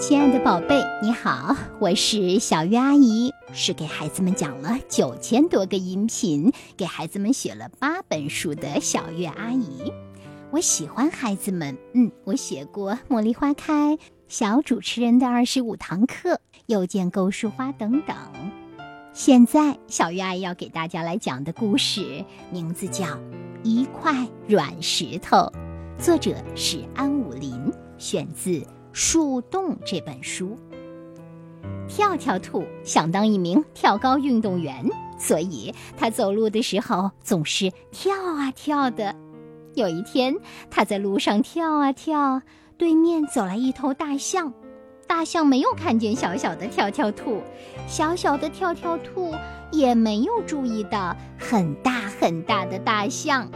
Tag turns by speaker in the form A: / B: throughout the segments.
A: 亲爱的宝贝，你好，我是小鱼阿姨，是给孩子们讲了九千多个音频，给孩子们写了八本书的小月阿姨。我喜欢孩子们，嗯，我写过《茉莉花开》、小主持人的二十五堂课、又见构树花等等。现在，小鱼阿姨要给大家来讲的故事名字叫《一块软石头》，作者是安武林，选自《树洞》这本书。跳跳兔想当一名跳高运动员，所以他走路的时候总是跳啊跳的。有一天，他在路上跳啊跳，对面走来一头大象。大象没有看见小小的跳跳兔，小小的跳跳兔也没有注意到很大很大的大象。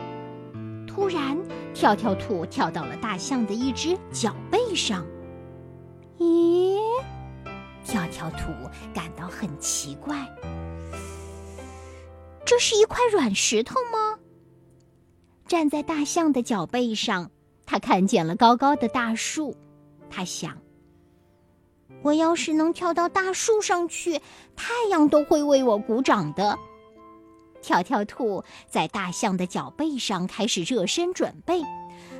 A: 突然，跳跳兔跳到了大象的一只脚背上。咦，跳跳兔感到很奇怪，这是一块软石头吗？站在大象的脚背上，他看见了高高的大树，他想。我要是能跳到大树上去，太阳都会为我鼓掌的。跳跳兔在大象的脚背上开始热身准备，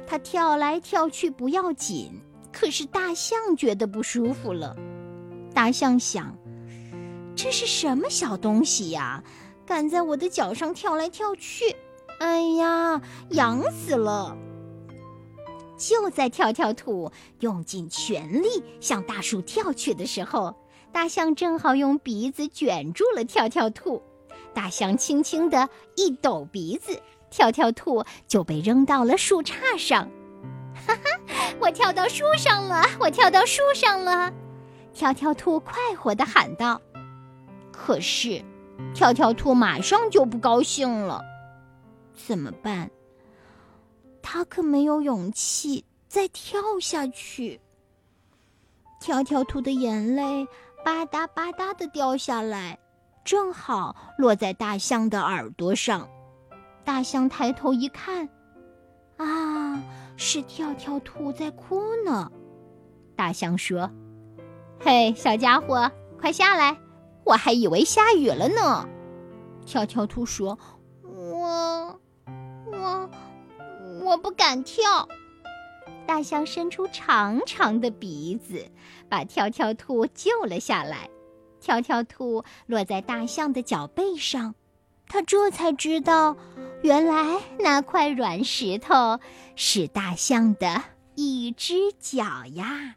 A: 它跳来跳去不要紧，可是大象觉得不舒服了。大象想：这是什么小东西呀？敢在我的脚上跳来跳去！哎呀，痒死了！就在跳跳兔用尽全力向大树跳去的时候，大象正好用鼻子卷住了跳跳兔。大象轻轻地一抖鼻子，跳跳兔就被扔到了树杈上。我跳到树上了！我跳到树上了！跳跳兔快活地喊道。可是，跳跳兔马上就不高兴了。怎么办？他可没有勇气再跳下去。跳跳兔的眼泪吧嗒吧嗒的掉下来，正好落在大象的耳朵上。大象抬头一看，啊，是跳跳兔在哭呢。大象说：“嘿，小家伙，快下来！我还以为下雨了呢。”跳跳兔说：“我，我。”我不敢跳。大象伸出长长的鼻子，把跳跳兔救了下来。跳跳兔落在大象的脚背上，他这才知道，原来那块软石头是大象的一只脚呀。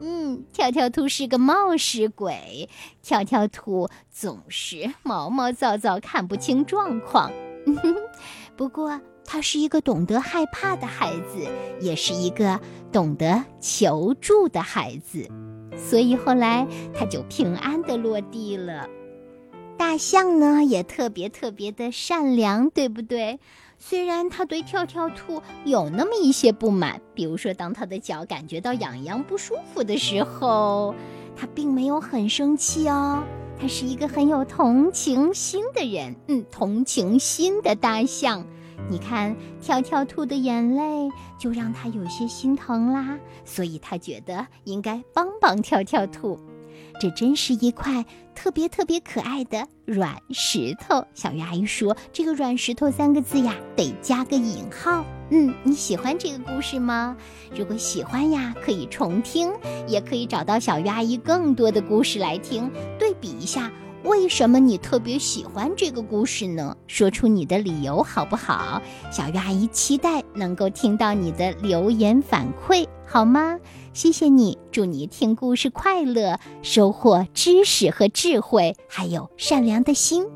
A: 嗯，跳跳兔是个冒失鬼。跳跳兔总是毛毛躁躁，看不清状况。不过。他是一个懂得害怕的孩子，也是一个懂得求助的孩子，所以后来他就平安的落地了。大象呢，也特别特别的善良，对不对？虽然他对跳跳兔有那么一些不满，比如说当他的脚感觉到痒痒不舒服的时候，他并没有很生气哦。他是一个很有同情心的人，嗯，同情心的大象。你看，跳跳兔的眼泪就让他有些心疼啦，所以他觉得应该帮帮跳跳兔。这真是一块特别特别可爱的软石头。小鱼阿姨说：“这个软石头三个字呀，得加个引号。”嗯，你喜欢这个故事吗？如果喜欢呀，可以重听，也可以找到小鱼阿姨更多的故事来听，对比一下。为什么你特别喜欢这个故事呢？说出你的理由好不好？小鱼阿姨期待能够听到你的留言反馈，好吗？谢谢你，祝你听故事快乐，收获知识和智慧，还有善良的心。